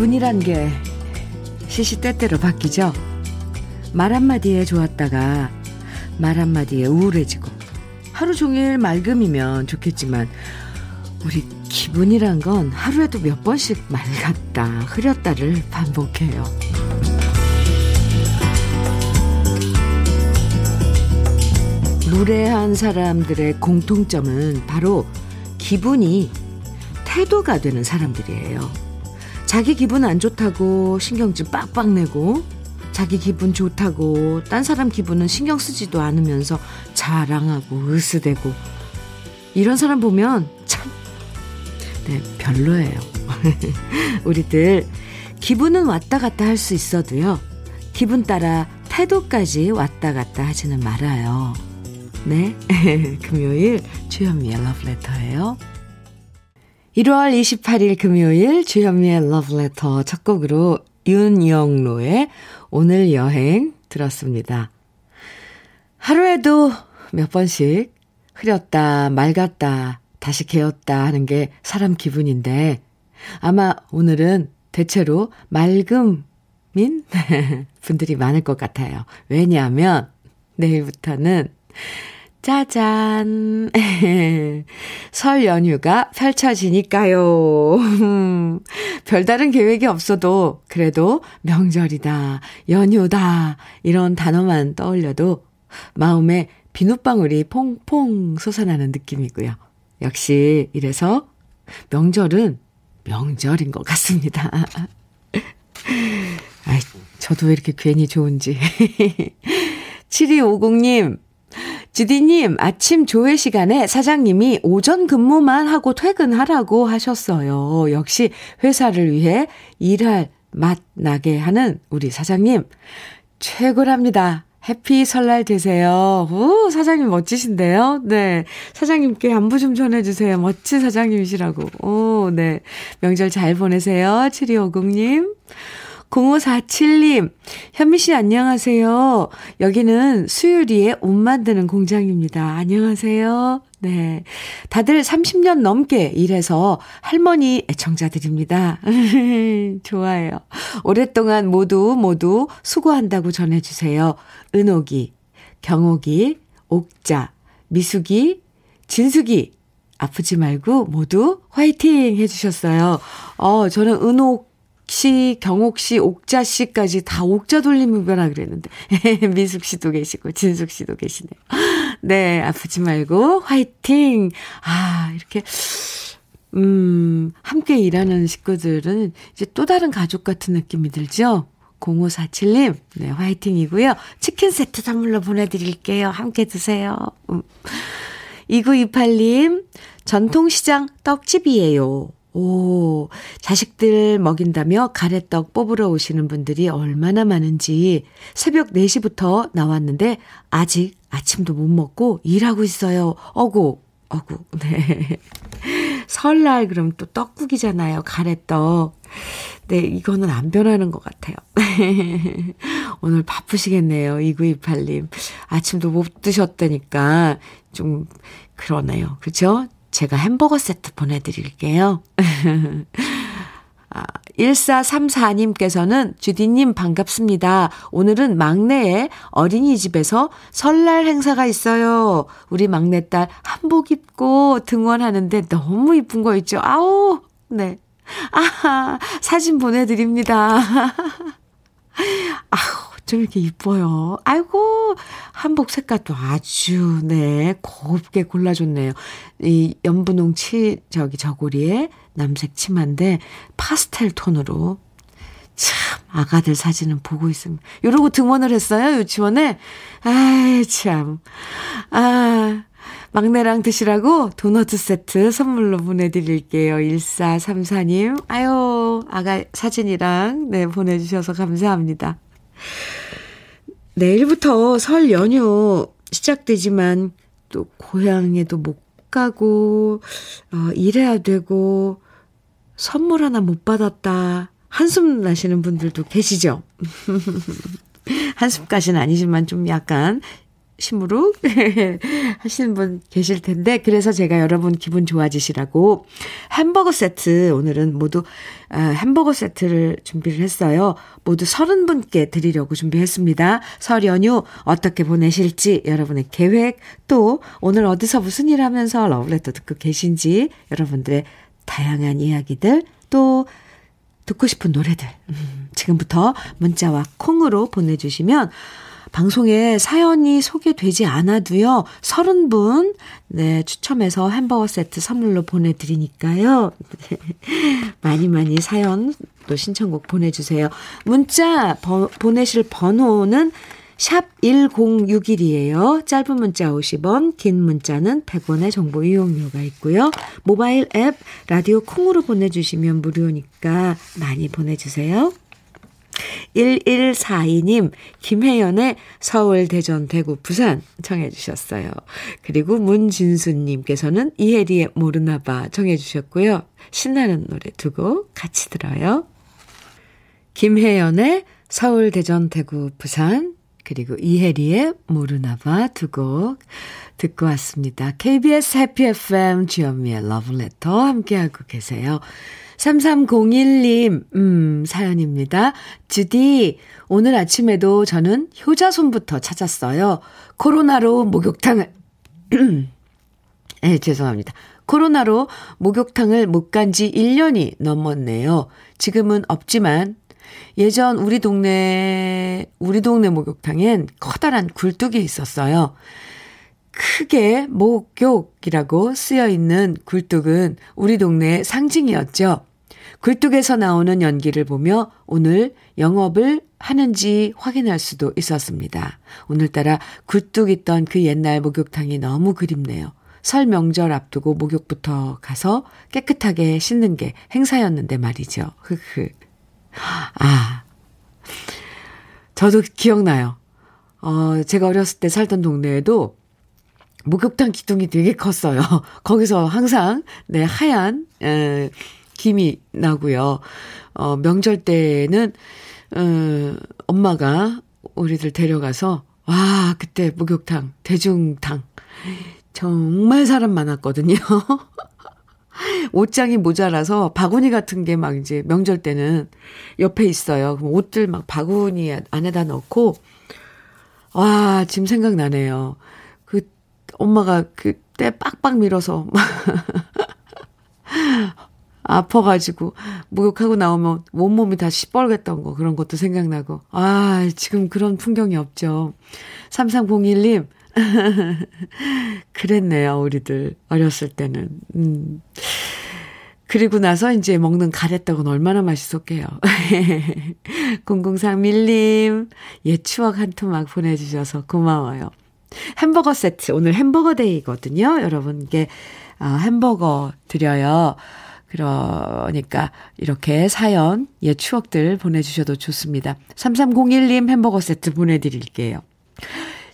기분이란 게 시시때때로 바뀌죠. 말 한마디에 좋았다가 말 한마디에 우울해지고 하루 종일 맑음이면 좋겠지만 우리 기분이란 건 하루에도 몇 번씩 맑았다 흐렸다를 반복해요. 무례한 사람들의 공통점은 바로 기분이 태도가 되는 사람들이에요. 자기 기분 안 좋다고 신경질 빡빡 내고 자기 기분 좋다고 딴 사람 기분은 신경 쓰지도 않으면서 자랑하고 으스대고 이런 사람 보면 참 네, 별로예요. 우리들 기분은 왔다 갔다 할 수 있어도요. 기분 따라 태도까지 왔다 갔다 하지는 말아요. 네. 금요일 주현미의 러브레터예요. 1월 28일 금요일 주현미의 러브레터 첫 곡으로 윤영로의 오늘 여행 들었습니다. 하루에도 몇 번씩 흐렸다, 맑았다, 다시 개었다 하는 게 사람 기분인데 아마 오늘은 대체로 맑음인 분들이 많을 것 같아요. 왜냐하면 내일부터는 짜잔. 설 연휴가 펼쳐지니까요. 별다른 계획이 없어도 그래도 명절이다, 연휴다, 이런 단어만 떠올려도 마음에 비눗방울이 퐁퐁 솟아나는 느낌이고요. 역시 이래서 명절은 명절인 것 같습니다. 아이, 저도 왜 이렇게 괜히 좋은지. 7250님, 지디님, 아침 조회 시간에 사장님이 오전 근무만 하고 퇴근하라고 하셨어요. 역시 회사를 위해 일할 맛 나게 하는 우리 사장님, 최고랍니다. 해피 설날 되세요. 오, 사장님 멋지신데요? 네. 사장님께 안부 좀 전해주세요. 멋진 사장님이시라고. 오, 네. 명절 잘 보내세요. 7250님. 0547님, 현미 씨 안녕하세요. 여기는 수유리에 옷 만드는 공장입니다. 안녕하세요. 네. 다들 30년 넘게 일해서 할머니 애청자들입니다. 좋아요. 오랫동안 모두 모두 수고한다고 전해주세요. 은옥이, 경옥이, 옥자, 미숙이, 진숙이, 아프지 말고 모두 화이팅 해주셨어요. 어, 저는 은옥 씨, 경옥 씨, 옥자 씨까지 다 옥자 돌림이구나 그랬는데. 미숙 씨도 계시고, 진숙 씨도 계시네요. 네, 아프지 말고, 화이팅! 아, 이렇게, 음, 함께 일하는 식구들은 이제 또 다른 가족 같은 느낌이 들죠? 0547님, 네, 화이팅이고요. 치킨 세트 선물로 보내드릴게요. 함께 드세요. 음. 2928님, 전통시장 떡집이에요. 오, 자식들 먹인다며 가래떡 뽑으러 오시는 분들이 얼마나 많은지 새벽 4시부터 나왔는데 아직 아침도 못 먹고 일하고 있어요. 어구, 어구, 네. 설날 그럼 또 떡국이잖아요. 가래떡. 네, 이거는 안 변하는 것 같아요. 오늘 바쁘시겠네요. 2928님. 아침도 못 드셨다니까 좀 그러네요. 그죠? 제가 햄버거 세트 보내드릴게요. 아, 1434님께서는 주디님 반갑습니다. 오늘은 막내의 어린이집에서 설날 행사가 있어요. 우리 막내딸 한복 입고 등원하는데 너무 이쁜 거 있죠? 아우, 네. 아하, 사진 보내드립니다. 아우, 좀 이렇게 이뻐요. 아이고, 한복 색깔도 아주, 네, 곱게 골라줬네요. 이 연분홍 치, 저기 저고리에 남색 치마인데 파스텔 톤으로. 참, 아가들 사진은 보고 있습니다. 이러고 등원을 했어요, 유치원에. 아이, 참. 아, 막내랑 드시라고 도너트 세트 선물로 보내드릴게요. 1434님. 아유, 아가 사진이랑, 네, 보내주셔서 감사합니다. 내일부터 설 연휴 시작되지만 또 고향에도 못 가고 어, 일해야 되고 선물 하나 못 받았다 한숨 나시는 분들도 계시죠? 한숨까지는 아니지만 좀 약간 심으로 하시는 분 계실 텐데 그래서 제가 여러분 기분 좋아지시라고 햄버거 세트 오늘은 모두 아, 햄버거 세트를 준비를 했어요. 모두 30분께 드리려고 준비했습니다. 설 연휴 어떻게 보내실지 여러분의 계획 또 오늘 어디서 무슨 일 하면서 러브레터 듣고 계신지 여러분들의 다양한 이야기들 또 듣고 싶은 노래들 음, 지금부터 문자와 콩으로 보내주시면 방송에 사연이 소개되지 않아도요, 30분, 네, 추첨해서 햄버거 세트 선물로 보내드리니까요. 많이 많이 사연 또 신청곡 보내주세요. 문자 버, 보내실 번호는 샵 1061이에요. 짧은 문자 50원, 긴 문자는 100원의 정보 이용료가 있고요. 모바일 앱 라디오 콩으로 보내주시면 무료니까 많이 보내주세요. 1142님, 김혜연의 서울, 대전, 대구, 부산 청해 주셨어요. 그리고 문진수님께서는 이혜리의 모르나봐 청해 주셨고요. 신나는 노래 두고 같이 들어요. 김혜연의 서울, 대전, 대구, 부산 그리고 이혜리의 모르나봐 두 곡 듣고 왔습니다. KBS 해피 FM 주현미의 러브레터 함께하고 계세요. 3301님, 음, 사연입니다. 주디, 오늘 아침에도 저는 효자손부터 찾았어요. 코로나로 목욕탕을, 네, 죄송합니다. 코로나로 목욕탕을 못 간 지 1년이 넘었네요. 지금은 없지만 예전 우리 동네, 우리 동네 목욕탕엔 커다란 굴뚝이 있었어요. 크게 목욕이라고 쓰여 있는 굴뚝은 우리 동네의 상징이었죠. 굴뚝에서 나오는 연기를 보며 오늘 영업을 하는지 확인할 수도 있었습니다. 오늘따라 굴뚝 있던 그 옛날 목욕탕이 너무 그립네요. 설 명절 앞두고 목욕부터 가서 깨끗하게 씻는 게 행사였는데 말이죠. 흐흐. 아. 저도 기억나요. 어, 제가 어렸을 때 살던 동네에도 목욕탕 기둥이 되게 컸어요. 거기서 항상, 네, 하얀, 에, 김이 나고요. 어, 명절 때는, 어, 엄마가 우리들 데려가서, 와, 그때 목욕탕, 대중탕. 정말 사람 많았거든요. 옷장이 모자라서 바구니 같은 게 막 이제 명절 때는 옆에 있어요. 그럼 옷들 막 바구니 안에다 넣고, 와, 지금 생각나네요. 그, 엄마가 그때 빡빡 밀어서, 아파가지고, 목욕하고 나오면 온몸이 다 시뻘겠던 거, 그런 것도 생각나고. 아, 지금 그런 풍경이 없죠. 3301님, 그랬네요, 우리들. 어렸을 때는. 음. 그리고 나서 이제 먹는 가래떡은 얼마나 맛있었게요. 0031님, 옛 추억 한 토막 보내주셔서 고마워요. 햄버거 세트, 오늘 햄버거 데이거든요. 여러분께 아, 햄버거 드려요. 그러니까 이렇게 사연, 옛 추억들 보내주셔도 좋습니다. 3301님 햄버거 세트 보내드릴게요.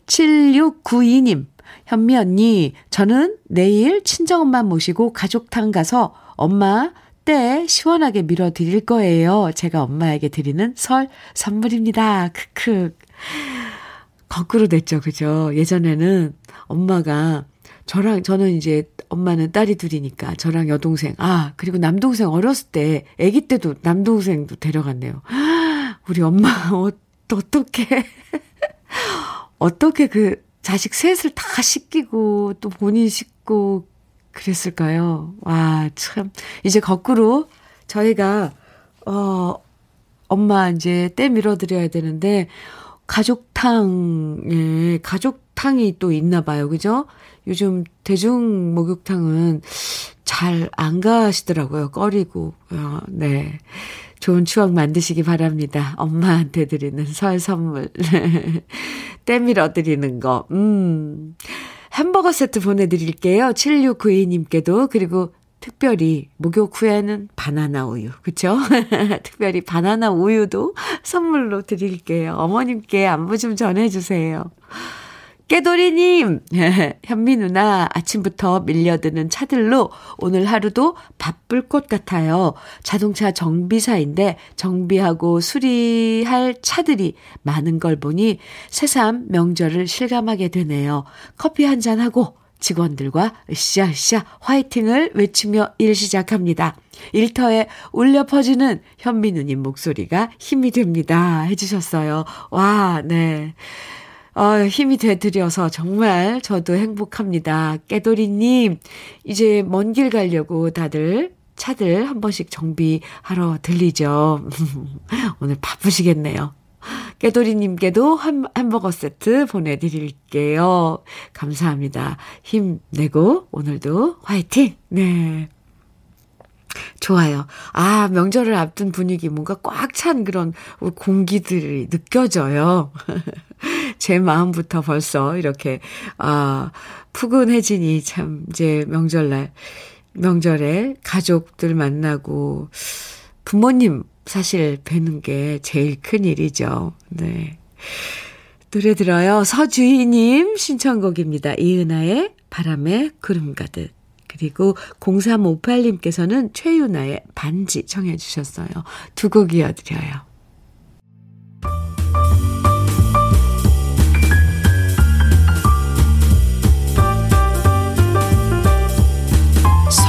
7692님, 현미 언니, 저는 내일 친정엄마 모시고 가족탕 가서 엄마 때 시원하게 밀어 드릴 거예요. 제가 엄마에게 드리는 설 선물입니다. 크크. 거꾸로 됐죠. 그죠? 예전에는 엄마가 저랑, 저는 이제 엄마는 딸이 둘이니까 저랑 여동생, 아, 그리고 남동생 어렸을 때, 아기 때도 남동생도 데려갔네요. 우리 엄마, 어, 어떻게. 어떻게 그 자식 셋을 다 씻기고 또 본인 씻고 그랬을까요? 와, 참. 이제 거꾸로 저희가, 어, 엄마 이제 때 밀어드려야 되는데, 가족탕에, 가족탕이 또 있나 봐요. 그죠? 요즘 대중 목욕탕은 잘 안 가시더라고요. 꺼리고. 어, 네. 좋은 추억 만드시기 바랍니다. 엄마한테 드리는 설 선물. 때밀어 드리는 거. 음. 햄버거 세트 보내드릴게요. 7692님께도. 그리고 특별히 목욕 후에는 바나나 우유. 그쵸? 특별히 바나나 우유도 선물로 드릴게요. 어머님께 안부 좀 전해주세요. 깨돌이님, 현미 누나, 아침부터 밀려드는 차들로 오늘 하루도 바쁠 것 같아요. 자동차 정비사인데 정비하고 수리할 차들이 많은 걸 보니 새삼 명절을 실감하게 되네요. 커피 한 잔하고 직원들과 으쌰으쌰 화이팅을 외치며 일 시작합니다. 일터에 울려 퍼지는 현미 누님 목소리가 힘이 됩니다. 해주셨어요. 와, 네. 어, 힘이 되드려서 정말 저도 행복합니다. 깨돌이님, 이제 먼 길 가려고 다들 차들 한 번씩 정비하러 들리죠. 오늘 바쁘시겠네요. 깨돌이님께도 한, 햄버거 세트 보내드릴게요. 감사합니다. 힘내고 오늘도 화이팅! 네. 좋아요. 아, 명절을 앞둔 분위기 뭔가 꽉 찬 그런 공기들이 느껴져요. 제 마음부터 벌써 이렇게, 아, 푸근해지니 참, 이제 명절날, 명절에 가족들 만나고, 부모님 사실 뵈는 게 제일 큰 일이죠. 네. 노래 들어요. 서주희님 신청곡입니다. 이은아의 바람에 구름 가득. 그리고 0358님께서는 최유나의 반지 청해 주셨어요. 두 곡 이어드려요.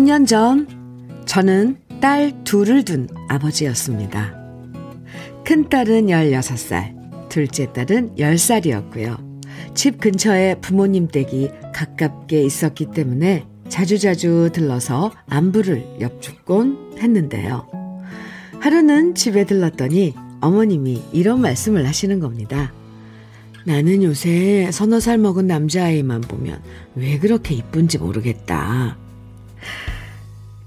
10년 전 저는 딸 둘을 둔 아버지였습니다. 큰 딸은 16살, 둘째 딸은 10살이었고요. 집 근처에 부모님 댁이 가깝게 있었기 때문에 자주자주 들러서 안부를 엽죽곤 했는데요. 하루는 집에 들렀더니 어머님이 이런 말씀을 하시는 겁니다. 나는 요새 서너 살 먹은 남자아이만 보면 왜 그렇게 이쁜지 모르겠다.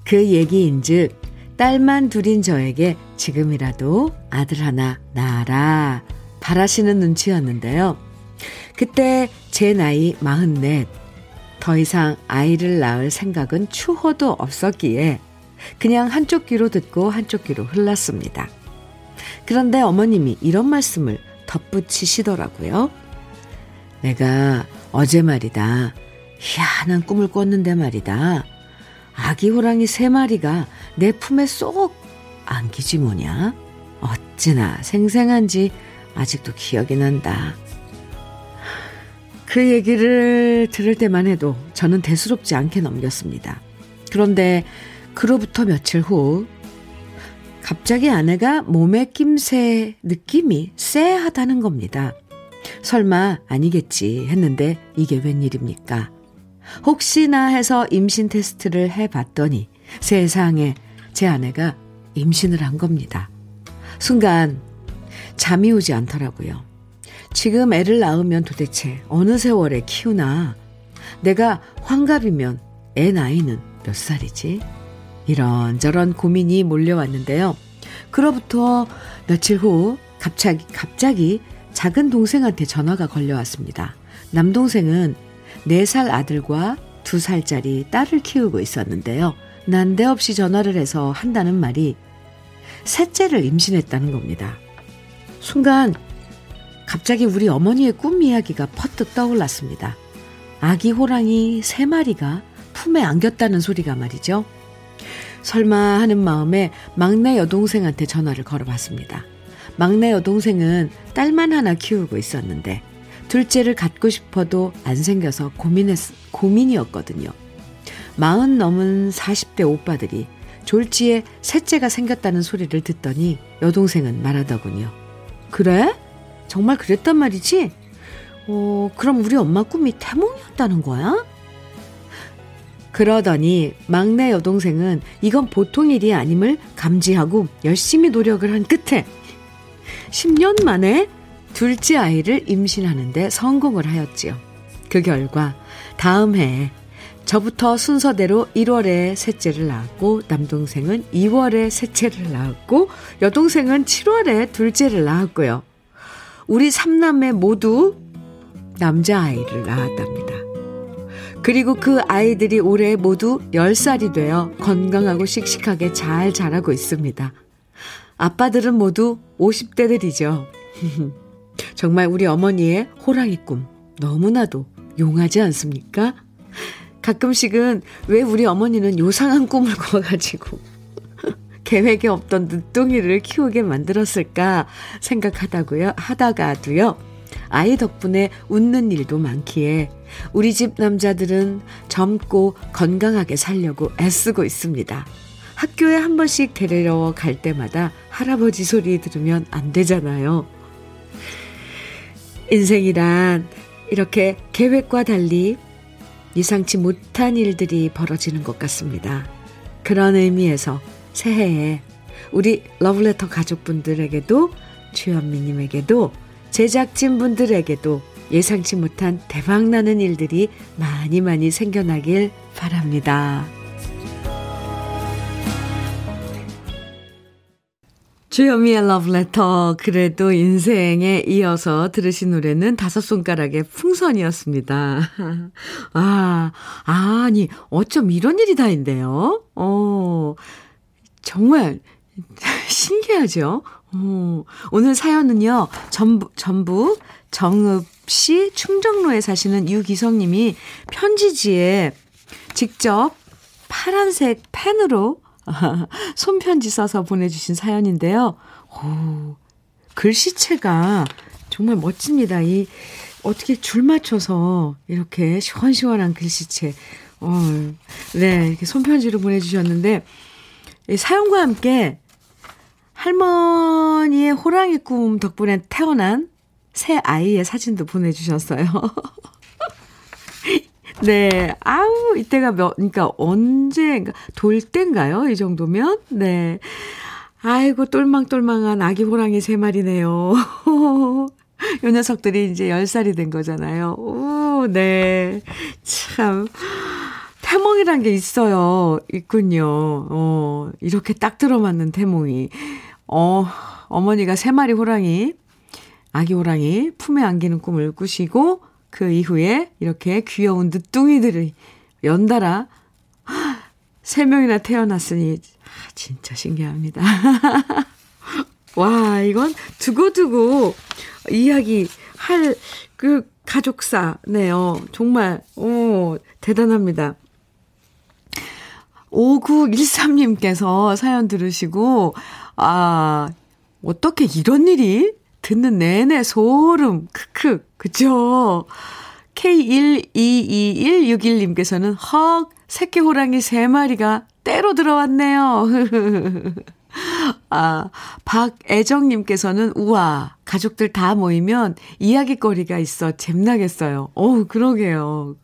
그 얘기인즉 딸만 둘인 저에게 지금이라도 아들 하나 낳아라 바라시는 눈치였는데요. 그때 제 나이 마흔넷 더 이상 아이를 낳을 생각은 추호도 없었기에 그냥 한쪽 귀로 듣고 한쪽 귀로 흘렀습니다. 그런데 어머님이 이런 말씀을 덧붙이시더라고요. 내가 어제 말이다. 희한한 꿈을 꿨는데 말이다. 아기 호랑이 세 마리가 내 품에 쏙 안기지 뭐냐? 어찌나 생생한지 아직도 기억이 난다. 그 얘기를 들을 때만 해도 저는 대수롭지 않게 넘겼습니다. 그런데 그로부터 며칠 후 갑자기 아내가 몸에 낌새 느낌이 쎄하다는 겁니다. 설마 아니겠지 했는데 이게 웬일입니까? 혹시나 해서 임신 테스트를 해봤더니 세상에 제 아내가 임신을 한 겁니다. 순간 잠이 오지 않더라고요. 지금 애를 낳으면 도대체 어느 세월에 키우나? 내가 환갑이면 애 나이는 몇 살이지? 이런저런 고민이 몰려왔는데요. 그로부터 며칠 후 갑자기, 갑자기 작은 동생한테 전화가 걸려왔습니다. 남동생은 4살 아들과 2살짜리 딸을 키우고 있었는데요. 난데없이 전화를 해서 한다는 말이 셋째를 임신했다는 겁니다. 순간 갑자기 우리 어머니의 꿈 이야기가 퍼뜩 떠올랐습니다. 아기 호랑이 세 마리가 품에 안겼다는 소리가 말이죠. 설마 하는 마음에 막내 여동생한테 전화를 걸어봤습니다. 막내 여동생은 딸만 하나 키우고 있었는데 둘째를 갖고 싶어도 안 생겨서 고민했, 고민이었거든요. 마흔 넘은 40대 오빠들이 졸지에 셋째가 생겼다는 소리를 듣더니 여동생은 말하더군요. 그래? 정말 그랬단 말이지? 어, 그럼 우리 엄마 꿈이 태몽이었다는 거야? 그러더니 막내 여동생은 이건 보통 일이 아님을 감지하고 열심히 노력을 한 끝에 10년 만에 둘째 아이를 임신하는데 성공을 하였지요. 그 결과 다음 해에 저부터 순서대로 1월에 셋째를 낳았고 남동생은 2월에 셋째를 낳았고 여동생은 7월에 둘째를 낳았고요. 우리 삼남매 모두 남자아이를 낳았답니다. 그리고 그 아이들이 올해 모두 10살이 되어 건강하고 씩씩하게 잘 자라고 있습니다. 아빠들은 모두 50대들이죠. 정말 우리 어머니의 호랑이 꿈 너무나도 용하지 않습니까? 가끔씩은 왜 우리 어머니는 요상한 꿈을 꿔가지고 계획에 없던 늦둥이를 키우게 만들었을까 생각하다고요. 하다가도요. 아이 덕분에 웃는 일도 많기에 우리 집 남자들은 젊고 건강하게 살려고 애쓰고 있습니다. 학교에 한 번씩 데리러 갈 때마다 할아버지 소리 들으면 안 되잖아요. 인생이란 이렇게 계획과 달리 예상치 못한 일들이 벌어지는 것 같습니다. 그런 의미에서 새해에 우리 러브레터 가족분들에게도 주현미님에게도 제작진분들에게도 예상치 못한 대박나는 일들이 많이 많이 생겨나길 바랍니다. 주현미의 러브레터 그래도 인생에 이어서 들으신 노래는 다섯 손가락의 풍선이었습니다. 아, 아니 어쩜 이런 일이 다인데요. 어, 정말 신기하죠? 어, 오늘 사연은요, 전북, 전북 정읍시 충정로에 사시는 유기성 님이 편지지에 직접 파란색 펜으로 손편지 써서 보내주신 사연인데요. 오, 글씨체가 정말 멋집니다. 이, 어떻게 줄 맞춰서 이렇게 시원시원한 글씨체. 어, 네, 이렇게 손편지로 보내주셨는데, 이 사연과 함께 할머니의 호랑이 꿈 덕분에 태어난 새 아이의 사진도 보내주셨어요. 네. 아우, 이때가 몇, 그러니까 언제, 돌 때인가요? 이 정도면? 네. 아이고, 똘망똘망한 아기 호랑이 세 마리네요. 요 녀석들이 이제 10살이 된 거잖아요. 오, 네. 참. 태몽이란 게 있어요. 있군요. 어, 이렇게 딱 들어맞는 태몽이. 어, 어머니가 세 마리 호랑이, 아기 호랑이 품에 안기는 꿈을 꾸시고, 그 이후에 이렇게 귀여운 늦둥이들이 연달아 세 명이나 태어났으니 아, 진짜 신기합니다. 와, 이건 두고두고 이야기 할 그 가족사네요. 정말, 오, 대단합니다. 5913님께서 사연 들으시고, 아, 어떻게 이런 일이 듣는 내내 소름, 크크, 그죠? K1222161님께서는 헉, 새끼 호랑이 3마리가 떼로 들어왔네요. 아, 박애정님께서는, 우와, 가족들 다 모이면 이야기거리가 있어 잼나겠어요. 어우, 그러게요.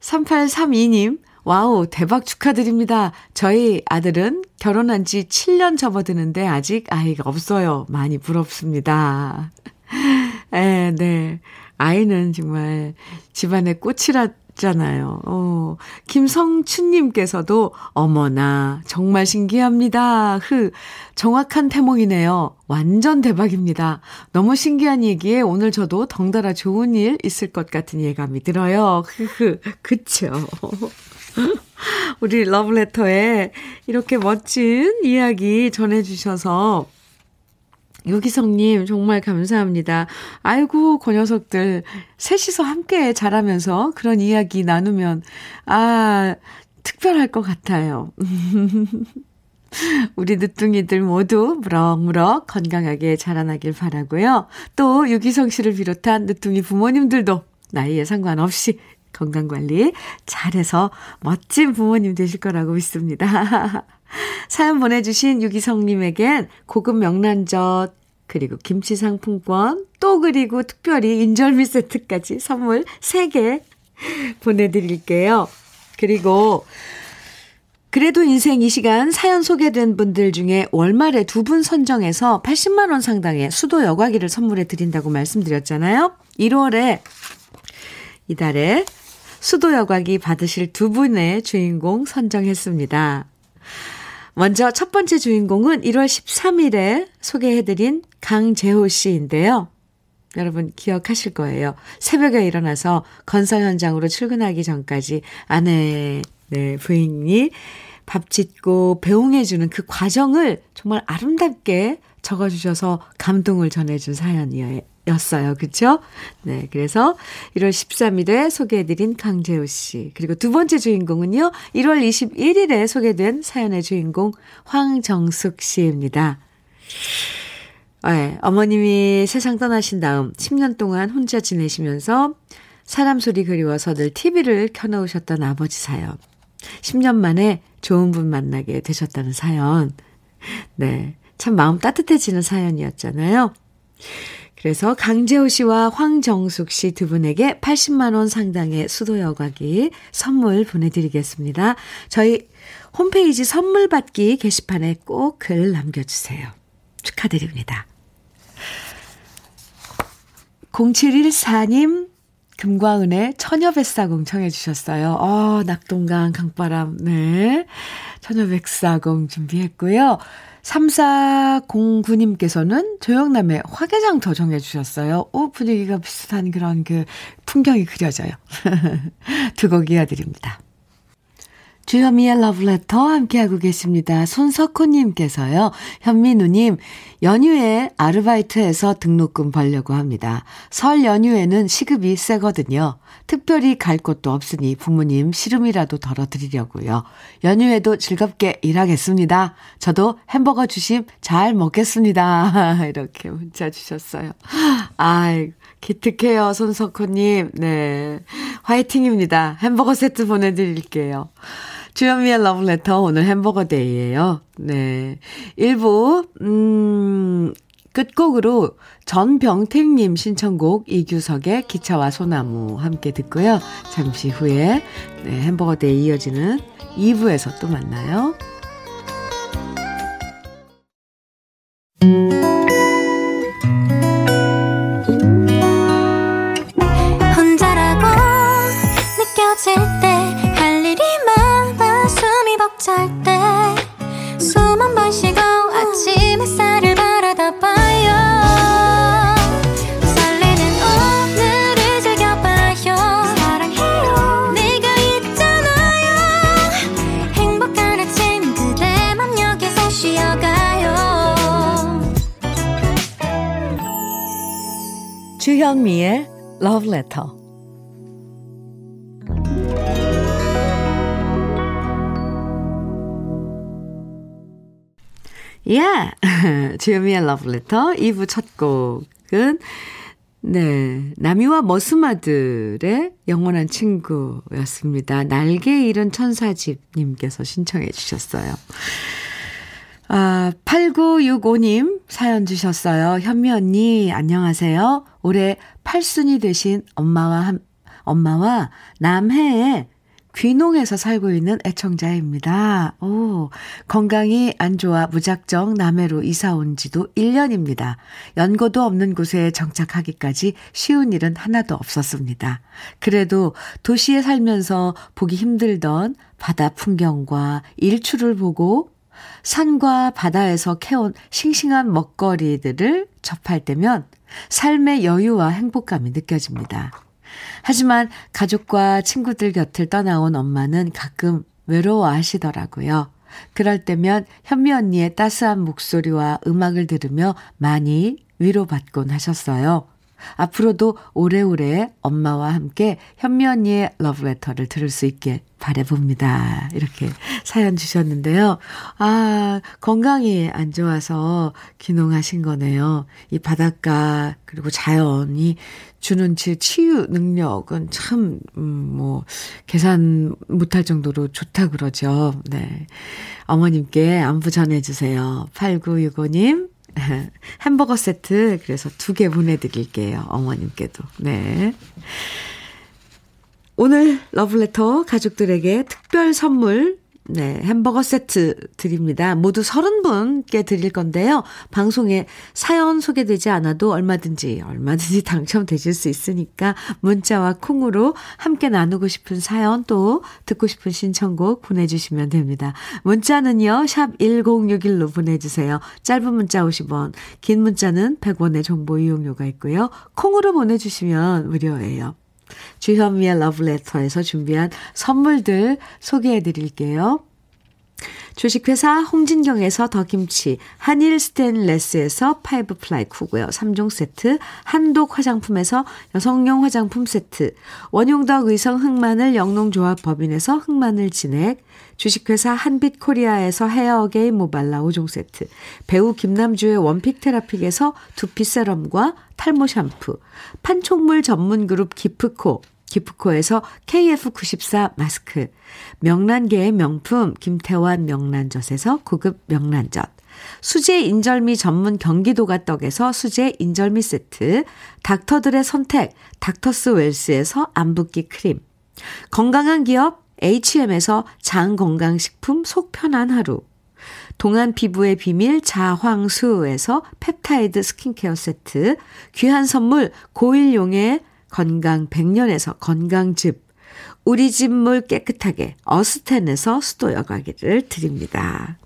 3832님, wow, 대박 축하드립니다. 저희 아들은 결혼한 지 7년 접어드는데 아직 아이가 없어요. 많이 부럽습니다. 에, 네. 아이는 정말 집안의 꽃이라잖아요. 어, 김성춘님께서도 어머나 정말 신기합니다. 흐 정확한 태몽이네요. 완전 대박입니다. 너무 신기한 얘기에 오늘 저도 덩달아 좋은 일 있을 것 같은 예감이 들어요. 흐흐 그쵸. 우리 러브레터에 이렇게 멋진 이야기 전해주셔서 유기성님, 정말 감사합니다. 아이고, 그 녀석들, 셋이서 함께 자라면서 그런 이야기 나누면, 아, 특별할 것 같아요. 우리 늦둥이들 모두 무럭무럭 건강하게 자라나길 바라고요. 또 유기성 씨를 비롯한 늦둥이 부모님들도 나이에 상관없이 건강관리 잘해서 멋진 부모님 되실 거라고 믿습니다. 사연 보내주신 유기성님에겐 고급 명란젓, 그리고 김치 상품권, 또 그리고 특별히 인절미 세트까지 선물 3개 보내드릴게요. 그리고 그래도 인생 이 시간 사연 소개된 분들 중에 월말에 두 분 선정해서 80만원 상당의 수도 여과기를 선물해 드린다고 말씀드렸잖아요. 1월에 이달에 수도 여과기 받으실 두 분의 주인공 선정했습니다. 먼저 첫 번째 주인공은 1월 13일에 소개해드린 강재호 씨인데요. 여러분 기억하실 거예요. 새벽에 일어나서 건설 현장으로 출근하기 전까지 아내, 네, 부인이 밥 짓고 배웅해주는 그 과정을 정말 아름답게 적어주셔서 감동을 전해준 사연이 었어요. 그쵸? 네. 그래서 1월 13일에 소개해드린 강재호 씨. 그리고 두 번째 주인공은요. 1월 21일에 소개된 사연의 주인공 황정숙 씨입니다. 네, 어머님이 세상 떠나신 다음 10년 동안 혼자 지내시면서 사람 소리 그리워서 늘 TV를 켜놓으셨던 아버지 사연. 10년 만에 좋은 분 만나게 되셨다는 사연. 네. 참 마음 따뜻해지는 사연이었잖아요. 그래서 강재호 씨와 황정숙 씨 두 분에게 80만 원 상당의 수도 여과기 선물 보내드리겠습니다. 저희 홈페이지 선물 받기 게시판에 꼭 글 남겨주세요. 축하드립니다. 0714님, 금과은의 처녀백사공 청해 주셨어요. 어, 낙동강 강바람, 네. 처녀백사공 준비했고요. 3409님께서는 조영남의 화개장터 정해주셨어요. 오, 분위기가 비슷한 그런 그 풍경이 그려져요. 두 곡 이어드립니다. 주현미의 러브레터 함께하고 계십니다. 손석호님께서요. 현미누님, 연휴에 아르바이트해서 등록금 벌려고 합니다. 설 연휴에는 시급이 세거든요. 특별히 갈 곳도 없으니 부모님 시름이라도 덜어드리려고요. 연휴에도 즐겁게 일하겠습니다. 저도 햄버거 주심 잘 먹겠습니다. 이렇게 문자 주셨어요. 아이, 기특해요, 손석호님. 네. 화이팅입니다. 햄버거 세트 보내드릴게요. 주현미의 러브레터 오늘 햄버거 day예요. 네. 1부 음 끝곡으로 전병택님 신청곡 이규석의 기차와 소나무 함께 듣고요. 잠시 후에 네, 햄버거 day 이어지는 2부에서 또 만나요. 주 Letter. 예! 주현미의 Letter 2부 첫 곡은 네. 나미와 머스마들의 영원한 친구였습니다. 날개 잃은 천사집님께서 신청해 주셨어요. 아, 8965님 사연 주셨어요. 현미 언니, 안녕하세요. 올해 8순이 되신 엄마와 한, 엄마와 남해에 귀농에서 살고 있는 애청자입니다. 오, 건강이 안 좋아 무작정 남해로 이사 온 지도 1년입니다. 연고도 없는 곳에 정착하기까지 쉬운 일은 하나도 없었습니다. 그래도 도시에 살면서 보기 힘들던 바다 풍경과 일출을 보고 산과 바다에서 캐온 싱싱한 먹거리들을 접할 때면 삶의 여유와 행복감이 느껴집니다. 하지만 가족과 친구들 곁을 떠나온 엄마는 가끔 외로워 하시더라고요. 그럴 때면 현미 언니의 따스한 목소리와 음악을 들으며 많이 위로받곤 하셨어요. 앞으로도 오래오래 엄마와 함께 현미 언니의 러브레터를 들을 수 있게 바래봅니다. 이렇게 사연 주셨는데요. 아, 건강이 안 좋아서 기농하신 거네요. 이 바닷가, 그리고 자연이 주는 제 치유 능력은 참, 음, 뭐, 계산 못할 정도로 좋다 그러죠. 네. 어머님께 안부 전해주세요. 8965님, 햄버거 세트 그래서 두 개 보내드릴게요. 어머님께도. 네. 오늘 러블레터 가족들에게 특별 선물 네, 햄버거 세트 드립니다. 모두 30분께 드릴 건데요. 방송에 사연 소개되지 않아도 얼마든지, 얼마든지 당첨되실 수 있으니까 문자와 콩으로 함께 나누고 싶은 사연 또 듣고 싶은 신청곡 보내주시면 됩니다. 문자는요, 샵 1061로 보내주세요. 짧은 문자 50원, 긴 문자는 100원의 정보 이용료가 있고요. 콩으로 보내주시면 무료예요. 주현미의 러브레터에서 준비한 선물들 소개해 드릴게요. 주식회사 홍진경에서 더김치, 한일 스텐레스에서 five ply 쿠고요. 3종 세트, 한독 화장품에서 여성용 화장품 세트, 원용덕 의성 흑마늘 영농조합 법인에서 흑마늘 진액, 주식회사 한빛코리아에서 헤어게임 모발라 5종 세트, 배우 김남주의 one pick 테라픽에서 두피 세럼과 탈모 샴푸, 판촉물 전문 그룹 기프코, 기프코에서 KF94 마스크, 명란계의 명품 김태환 명란젓에서 고급 명란젓, 수제 인절미 전문 경기도가 떡에서 수제 인절미 세트, 닥터들의 선택 닥터스 웰스에서 안붓기 크림, 건강한 기업 H&M에서 장 건강식품 속 편한 하루, 동안 피부의 비밀 자황수에서 펩타이드 스킨케어 세트, 귀한 선물 고일용의 건강 100년에서 건강즙, 우리 집 물 깨끗하게 어스텐에서 수도 여과기를 드립니다.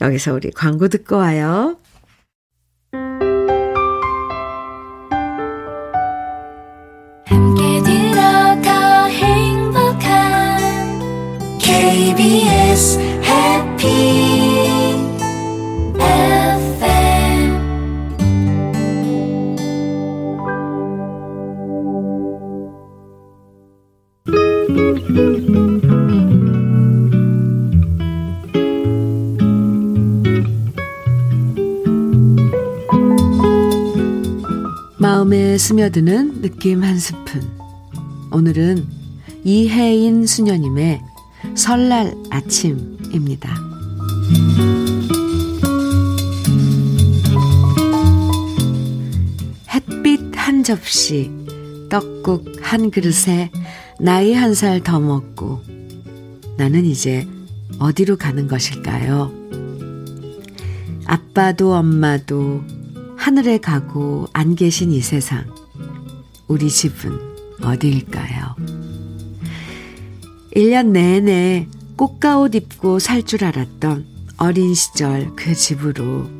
여기서 우리 광고 듣고 와요. KBS 해피 마음에 스며드는 느낌 한 스푼. 오늘은 이혜인 수녀님의 설날 아침입니다. 햇빛 한 접시, 떡국 한 그릇에 나이 한 살 더 먹고 나는 이제 어디로 가는 것일까요? 아빠도 엄마도 하늘에 가고 안 계신 이 세상. 우리 집은 어디일까요? 1년 내내 꽃가옷 입고 살 줄 알았던 어린 시절 그 집으로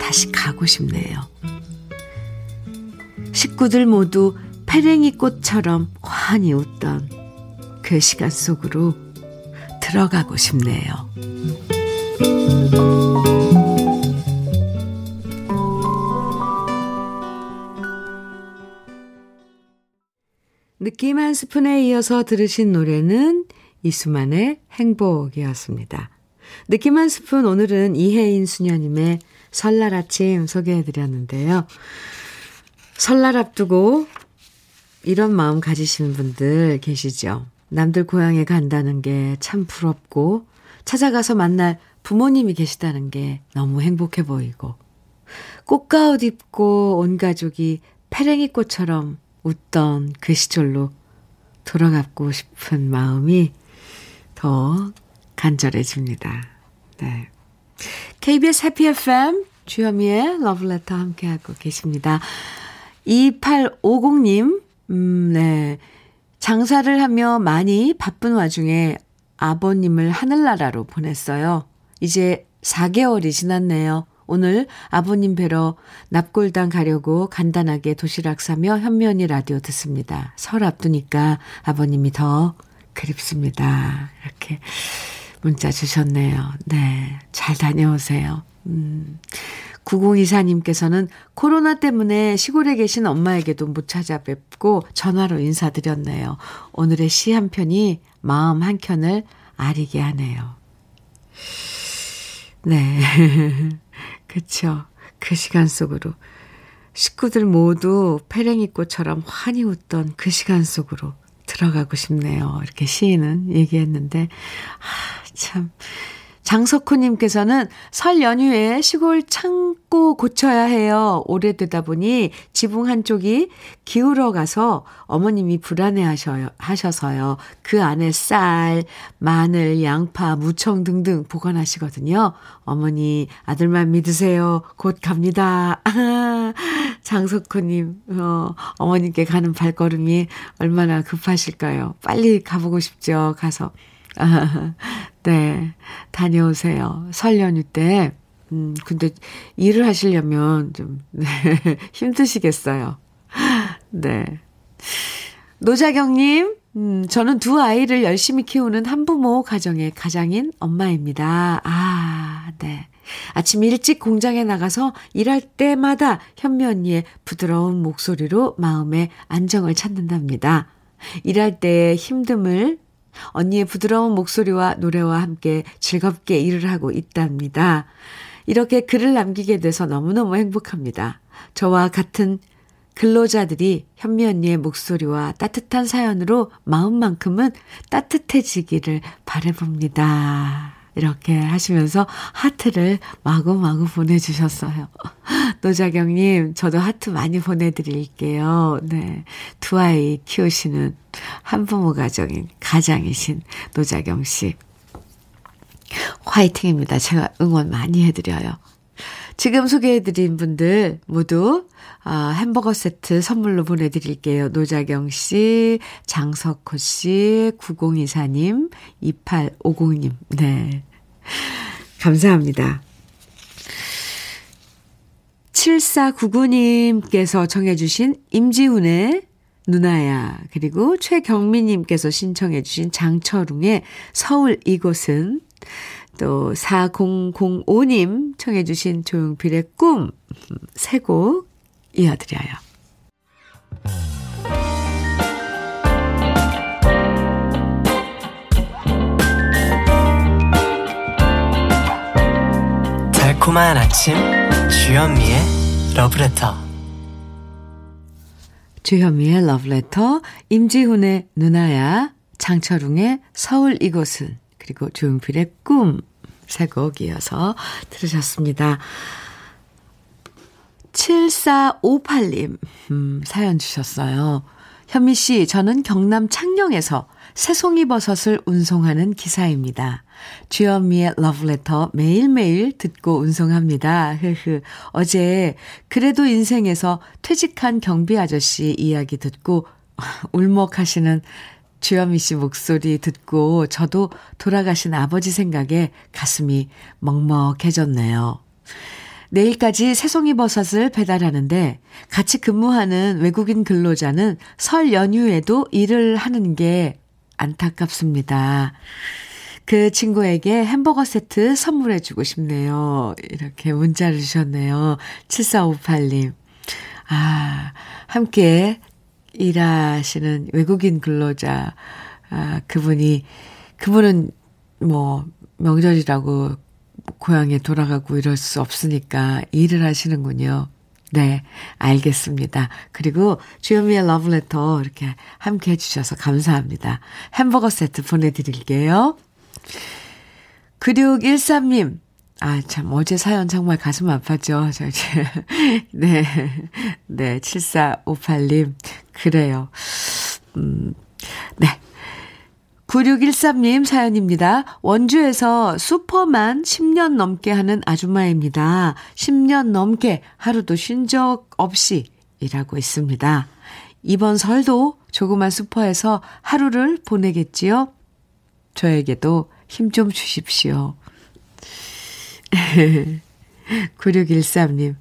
다시 가고 싶네요. 식구들 모두 페랭이 꽃처럼 환히 웃던 그 시간 속으로 들어가고 싶네요. 느낌 한 스푼에 이어서 들으신 노래는 이수만의 행복이었습니다. 느낌 한 스푼 오늘은 이혜인 수녀님의 설날 아침 소개해드렸는데요. 설날 앞두고 이런 마음 가지시는 분들 계시죠? 남들 고향에 간다는 게 참 부럽고 찾아가서 만날 부모님이 계시다는 게 너무 행복해 보이고 꽃가옷 입고 온 가족이 페랭이 꽃처럼 웃던 그 시절로 돌아가고 싶은 마음이 더 간절해집니다. 네. KBS 해피 FM 주현미의 러브레터 함께하고 계십니다. 2850님, 음, 네. 장사를 하며 많이 바쁜 와중에 아버님을 하늘나라로 보냈어요. 이제 4개월이 지났네요. 오늘 아버님 뵈러 납골당 가려고 간단하게 도시락 사며 현면이 라디오 듣습니다. 설 앞두니까 아버님이 더 그립습니다. 이렇게 문자 주셨네요. 네. 잘 다녀오세요. 음. 9024님께서는 코로나 때문에 시골에 계신 엄마에게도 못 찾아뵙고 전화로 인사드렸네요. 오늘의 시 한 편이 마음 한 켠을 아리게 하네요. 네. 그쵸. 그 시간 속으로 식구들 모두 페랭이꽃처럼 환히 웃던 그 시간 속으로 들어가고 싶네요. 이렇게 시인은 얘기했는데, 아, 참, 장석호님께서는 설 연휴에 시골 창고 고쳐야 해요. 오래되다 보니 지붕 한쪽이 기울어 가서 어머님이 불안해 하셔요, 하셔서요. 그 안에 쌀, 마늘, 양파, 무청 등등 보관하시거든요. 어머니, 아들만 믿으세요. 곧 갑니다. 아, 장석호님, 어, 어머님께 가는 발걸음이 얼마나 급하실까요? 빨리 가보고 싶죠. 가서. 아, 네. 다녀오세요. 설 연휴 때. 음, 근데 일을 하시려면 좀, 네, 힘드시겠어요. 네. 노자경님, 음, 저는 두 아이를 열심히 키우는 한부모 가정의 가장인 엄마입니다. 아, 네. 아침 일찍 공장에 나가서 일할 때마다 현미 언니의 부드러운 목소리로 마음의 안정을 찾는답니다. 일할 때의 힘듦을 언니의 부드러운 목소리와 노래와 함께 즐겁게 일을 하고 있답니다. 이렇게 글을 남기게 돼서 너무너무 행복합니다. 저와 같은 근로자들이 현미 언니의 목소리와 따뜻한 사연으로 마음만큼은 따뜻해지기를 바래봅니다. 이렇게 하시면서 하트를 마구마구 보내주셨어요. 노자경님, 저도 하트 많이 보내드릴게요. 네. 두 아이 키우시는 한부모 가정인 가장이신 노자경 씨. 화이팅입니다. 제가 응원 많이 해드려요. 지금 소개해드린 분들 모두 아, 햄버거 세트 선물로 보내드릴게요. 노자경 씨, 장석호 씨, 9024님, 2850님. 네. 감사합니다. 7499님께서 청해주신 임지훈의 누나야, 그리고 최경미님께서 신청해주신 장철웅의 서울 이곳은 또 4005님 청해주신 조용필의 꿈, 세 곡 이어드려요. 달콤한 아침 주현미의 러브레터 주현미의 러브레터 임지훈의 누나야 장철웅의 서울 이곳은 그리고 조용필의 꿈 세 곡 이어서 들으셨습니다. 7458님 음, 사연 주셨어요. 현미 씨, 저는 경남 창녕에서 새송이 버섯을 운송하는 기사입니다. 주현미의 러브레터 매일매일 듣고 운송합니다. 흐흐. 어제 그래도 인생에서 퇴직한 경비 아저씨 이야기 듣고 울먹하시는 주현미 씨 목소리 듣고 저도 돌아가신 아버지 생각에 가슴이 먹먹해졌네요. 내일까지 새송이버섯을 배달하는데 같이 근무하는 외국인 근로자는 설 연휴에도 일을 하는 게 안타깝습니다. 그 친구에게 햄버거 세트 선물해주고 싶네요. 이렇게 문자를 주셨네요. 7458님. 아, 함께 일하시는 외국인 근로자, 아, 그분이, 그분은 뭐, 명절이라고 고향에 돌아가고 이럴 수 없으니까 일을 하시는군요. 네, 알겠습니다. 그리고 주현미의 러브레터 이렇게 함께 해주셔서 감사합니다. 햄버거 세트 보내드릴게요. 9613님, 아, 참, 어제 사연 정말 가슴 아팠죠. 저, 네. 네, 7458님. 그래요. 음, 네. 9613님 사연입니다. 원주에서 슈퍼만 10년 넘게 하는 아줌마입니다. 10년 넘게 하루도 쉰 적 없이 일하고 있습니다. 이번 설도 조그만 슈퍼에서 하루를 보내겠지요? 저에게도 힘 좀 주십시오. 9613님.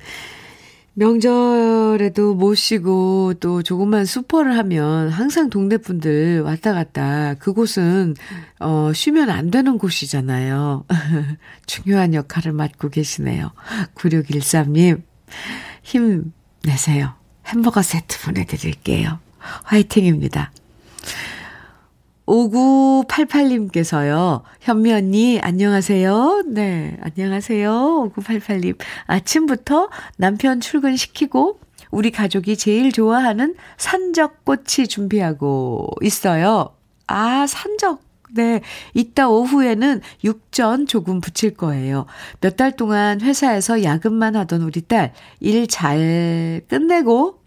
명절에도 못 쉬고 또 조금만 수퍼를 하면 항상 동네 분들 왔다 갔다 그곳은 어 쉬면 안 되는 곳이잖아요. 중요한 역할을 맡고 계시네요. 9613님 힘 내세요. 햄버거 세트 보내드릴게요. 화이팅입니다. 5988님께서요, 현미 언니, 안녕하세요. 네, 안녕하세요. 5988님. 아침부터 남편 출근시키고, 우리 가족이 제일 좋아하는 산적꼬치 준비하고 있어요. 아, 산적 네. 이따 오후에는 육전 조금 부칠 거예요. 몇 달 동안 회사에서 야근만 하던 우리 딸, 일 잘 끝내고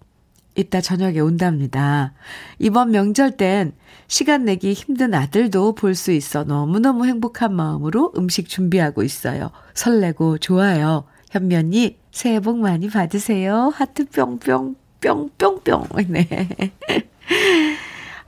이따 저녁에 온답니다. 이번 명절 땐 시간 내기 힘든 아들도 볼 수 있어 너무너무 행복한 마음으로 음식 준비하고 있어요. 설레고 좋아요. 현면이 새해 복 많이 받으세요. 하트 뿅뿅, 뿅뿅뿅. 네.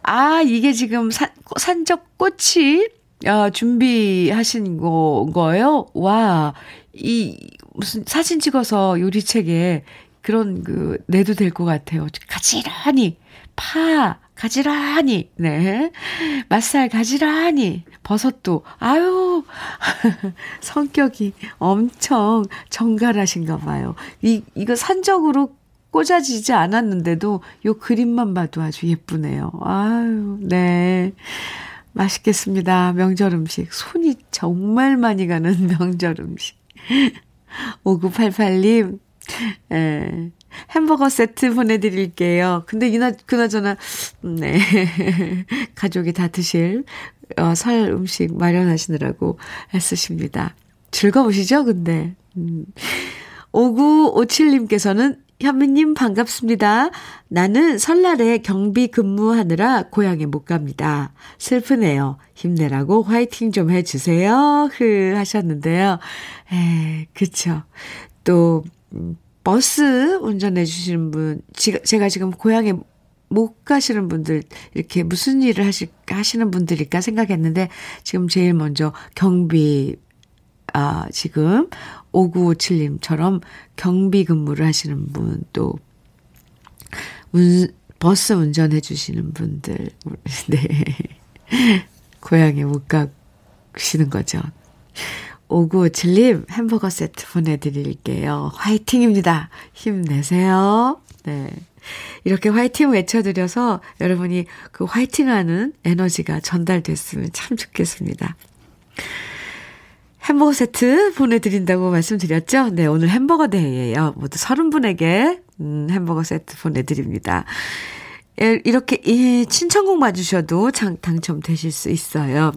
아, 이게 지금 산, 산적 꽃이, 어, 준비하신 거, 거예요? 와, 이, 무슨 사진 찍어서 요리책에 그런 그, 내도 될 것 같아요. 가지런히, 파, 가지런히, 네. 맛살 가지런히, 버섯도, 아유, 성격이 엄청 정갈하신가 봐요. 이, 이거 산적으로 꽂아지지 않았는데도 요 그림만 봐도 아주 예쁘네요. 아유, 네. 맛있겠습니다. 명절 음식. 손이 정말 많이 가는 명절 음식. 5988님, 예. 햄버거 세트 보내드릴게요. 근데 이나, 그나저나, 네. 가족이 다 드실, 어, 설 음식 마련하시느라고 애쓰십니다. 즐거우시죠? 근데. 음. 5957님께서는 현미님 반갑습니다. 나는 설날에 경비 근무하느라 고향에 못 갑니다. 슬프네요. 힘내라고 화이팅 좀 해주세요. 흐 하셨는데요. 에, 그쵸. 또, 음, 버스 운전해 주시는 분, 제가 지금 고향에 못 가시는 분들, 이렇게 무슨 일을 하실까 하시는 분들일까 생각했는데, 지금 제일 먼저 경비, 아, 지금 5957님처럼 경비 근무를 하시는 분, 또, 운, 버스 운전해 주시는 분들, 네. 고향에 못 가시는 거죠. 5957님 햄버거 세트 보내드릴게요. 화이팅입니다. 힘내세요. 네. 이렇게 화이팅 외쳐드려서 여러분이 그 화이팅 하는 에너지가 전달됐으면 참 좋겠습니다. 햄버거 세트 보내드린다고 말씀드렸죠? 네, 오늘 햄버거 데이예요. 모두 30분에게 음, 햄버거 세트 보내드립니다. 예, 이렇게 예, 신청곡 맞으셔도 당첨되실 수 있어요.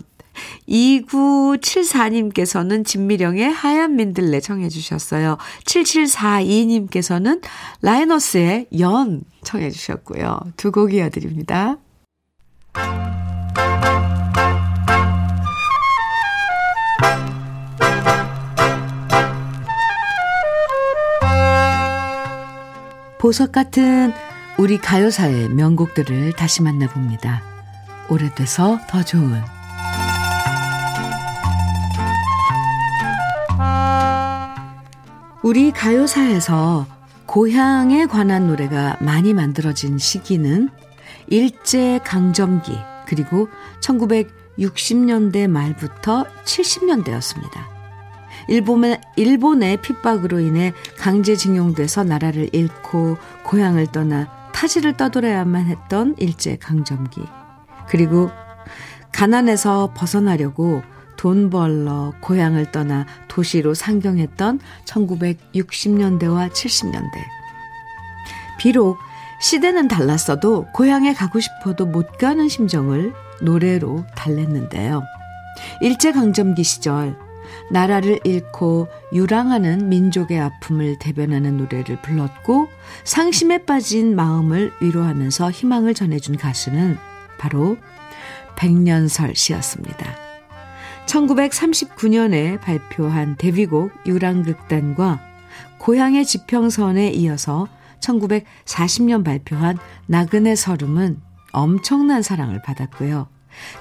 2974님께서는 진미령의 하얀 민들레 청해 주셨어요. 7742님께서는 라이너스의 연 청해 주셨고요. 두 곡 이어드립니다. 보석 같은 우리 가요사의 명곡들을 다시 만나봅니다. 오래돼서 더 좋은 우리 가요사에서 고향에 관한 노래가 많이 만들어진 시기는 일제 강점기 그리고 1960년대 말부터 70년대였습니다. 일본의, 일본의 핍박으로 인해 강제징용돼서 나라를 잃고 고향을 떠나 타지를 떠돌아야만 했던 일제 강점기. 그리고 가난에서 벗어나려고 돈 벌러 고향을 떠나 도시로 상경했던 1960년대와 70년대. 비록 시대는 달랐어도 고향에 가고 싶어도 못 가는 심정을 노래로 달랬는데요. 일제강점기 시절 나라를 잃고 유랑하는 민족의 아픔을 대변하는 노래를 불렀고 상심에 빠진 마음을 위로하면서 희망을 전해준 가수는 바로 백년설 씨였습니다. 1939년에 발표한 데뷔곡 유랑극단과 고향의 지평선에 이어서 1940년 발표한 나그네 서름은 엄청난 사랑을 받았고요.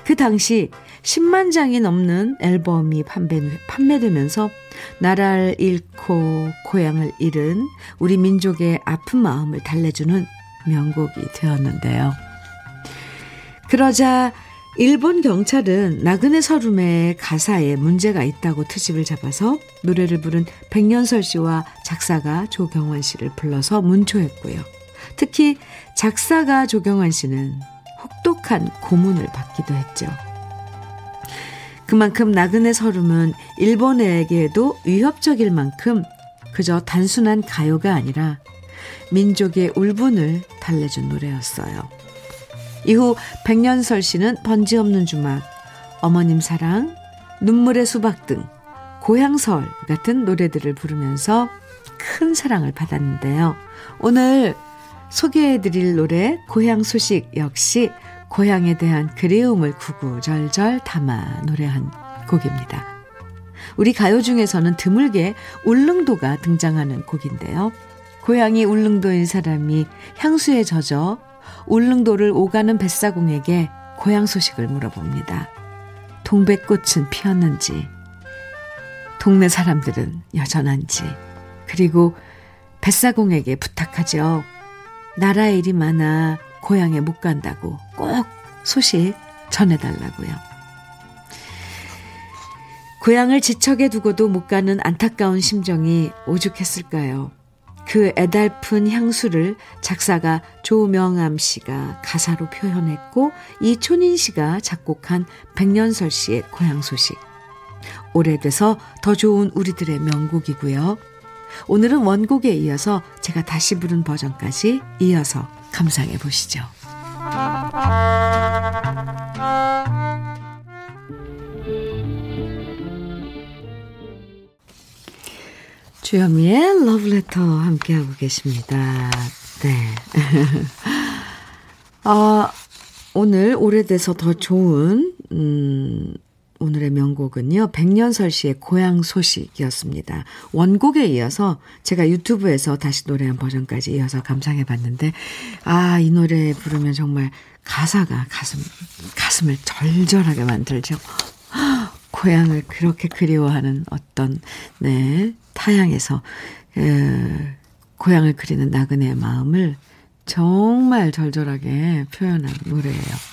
그 당시 10만 장이 넘는 앨범이 판매, 판매 되면서 나라를 잃고 고향을 잃은 우리 민족의 아픈 마음을 달래주는 명곡이 되었는데요. 그러자 일본 경찰은 나그네 서름의 가사에 문제가 있다고 트집을 잡아서 노래를 부른 백년설 씨와 작사가 조경환 씨를 불러서 문초했고요. 특히 작사가 조경환 씨는 혹독한 고문을 받기도 했죠. 그만큼 나그네 서름은 일본에게도 위협적일 만큼 그저 단순한 가요가 아니라 민족의 울분을 달래준 노래였어요. 이후 백년설 씨는 번지 없는 주막, 어머님 사랑, 눈물의 수박 등 고향설 같은 노래들을 부르면서 큰 사랑을 받았는데요. 오늘 소개해드릴 노래 고향 소식 역시 고향에 대한 그리움을 구구절절 담아 노래한 곡입니다. 우리 가요 중에서는 드물게 울릉도가 등장하는 곡인데요. 고향이 울릉도인 사람이 향수에 젖어 울릉도를 오가는 뱃사공에게 고향 소식을 물어봅니다. 동백꽃은 피었는지, 동네 사람들은 여전한지, 그리고 뱃사공에게 부탁하죠. 나라 일이 많아 고향에 못 간다고 꼭 소식 전해달라고요. 고향을 지척에 두고도 못 가는 안타까운 심정이 오죽했을까요? 그 애달픈 향수를 작사가 조명암 씨가 가사로 표현했고 이촌인 씨가 작곡한 백년설 씨의 고향 소식. 오래돼서 더 좋은 우리들의 명곡이고요. 오늘은 원곡에 이어서 제가 다시 부른 버전까지 이어서 감상해 보시죠. 주현미의 러브레터 함께하고 계십니다. 네. 아, 오늘 오래돼서 더 좋은, 음, 오늘의 명곡은요, 백년설 씨의 고향 소식이었습니다. 원곡에 이어서 제가 유튜브에서 다시 노래한 버전까지 이어서 감상해 봤는데, 아, 이 노래 부르면 정말 가사가 가슴, 가슴을 절절하게 만들죠. 고향을 그렇게 그리워하는 어떤, 네, 타향에서, 에, 고향을 그리는 나그네의 마음을 정말 절절하게 표현한 노래예요.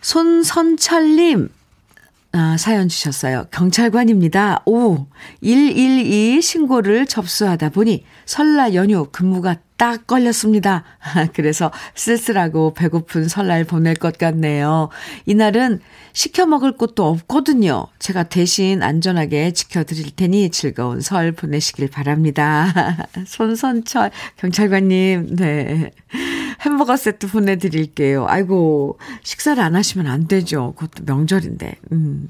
손선철님, 아, 사연 주셨어요. 경찰관입니다. 오, 112 신고를 접수하다 보니 설날 연휴 근무가 딱 걸렸습니다. 그래서 쓸쓸하고 배고픈 설날 보낼 것 같네요. 이날은 시켜 먹을 것도 없거든요. 제가 대신 안전하게 지켜드릴 테니 즐거운 설 보내시길 바랍니다. 손선철 경찰관님, 네. 햄버거 세트 보내드릴게요. 아이고, 식사를 안 하시면 안 되죠. 그것도 명절인데. 음.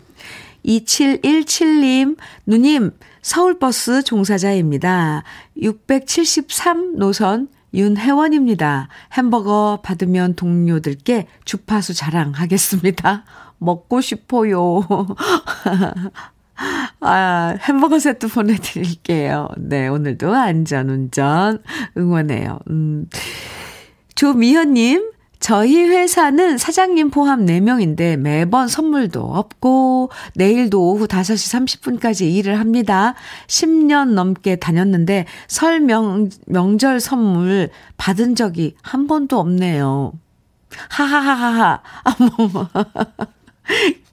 2717님, 누님, 서울버스 종사자입니다. 673 노선 윤혜원입니다. 햄버거 받으면 동료들께 주파수 자랑하겠습니다. 먹고 싶어요. 아, 햄버거 세트 보내드릴게요. 네, 오늘도 안전 운전 응원해요. 음. 조미현님, 저희 회사는 사장님 포함 4명인데 매번 선물도 없고 내일도 오후 5시 30분까지 일을 합니다. 10년 넘게 다녔는데 설 명, 명절 선물 받은 적이 한 번도 없네요. 하하하하하. 어머.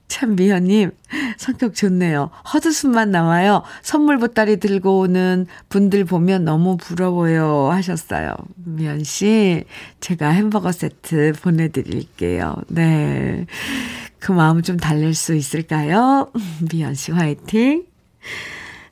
참 미연님 성격 좋네요. 헛웃음만 나와요. 선물 보따리 들고 오는 분들 보면 너무 부러워요 하셨어요. 미연 씨 제가 햄버거 세트 보내드릴게요. 네. 그 마음 좀 달랠 수 있을까요? 미연 씨 화이팅.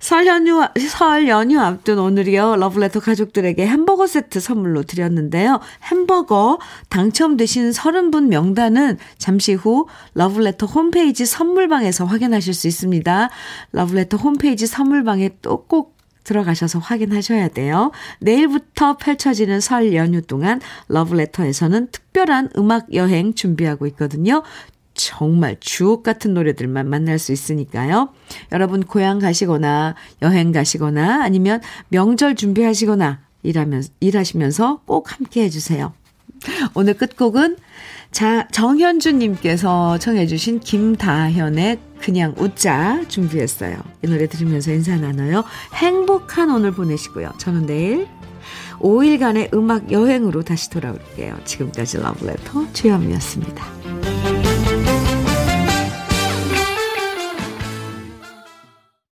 설 연휴, 설 연휴 앞둔 오늘이요. 러브레터 가족들에게 햄버거 세트 선물로 드렸는데요. 햄버거 당첨되신 30분 명단은 잠시 후 러브레터 홈페이지 선물방에서 확인하실 수 있습니다. 러브레터 홈페이지 선물방에 또 꼭 들어가셔서 확인하셔야 돼요. 내일부터 펼쳐지는 설 연휴 동안 러브레터에서는 특별한 음악 여행 준비하고 있거든요. 정말 주옥 같은 노래들만 만날 수 있으니까요. 여러분 고향 가시거나 여행 가시거나 아니면 명절 준비하시거나 일하면, 일하시면서 꼭 함께 해주세요. 오늘 끝곡은 자, 정현주님께서 청해주신 김다현의 그냥 웃자 준비했어요. 이 노래 들으면서 인사 나눠요. 행복한 오늘 보내시고요. 저는 내일 5일간의 음악 여행으로 다시 돌아올게요. 지금까지 러브레터 주현미였습니다.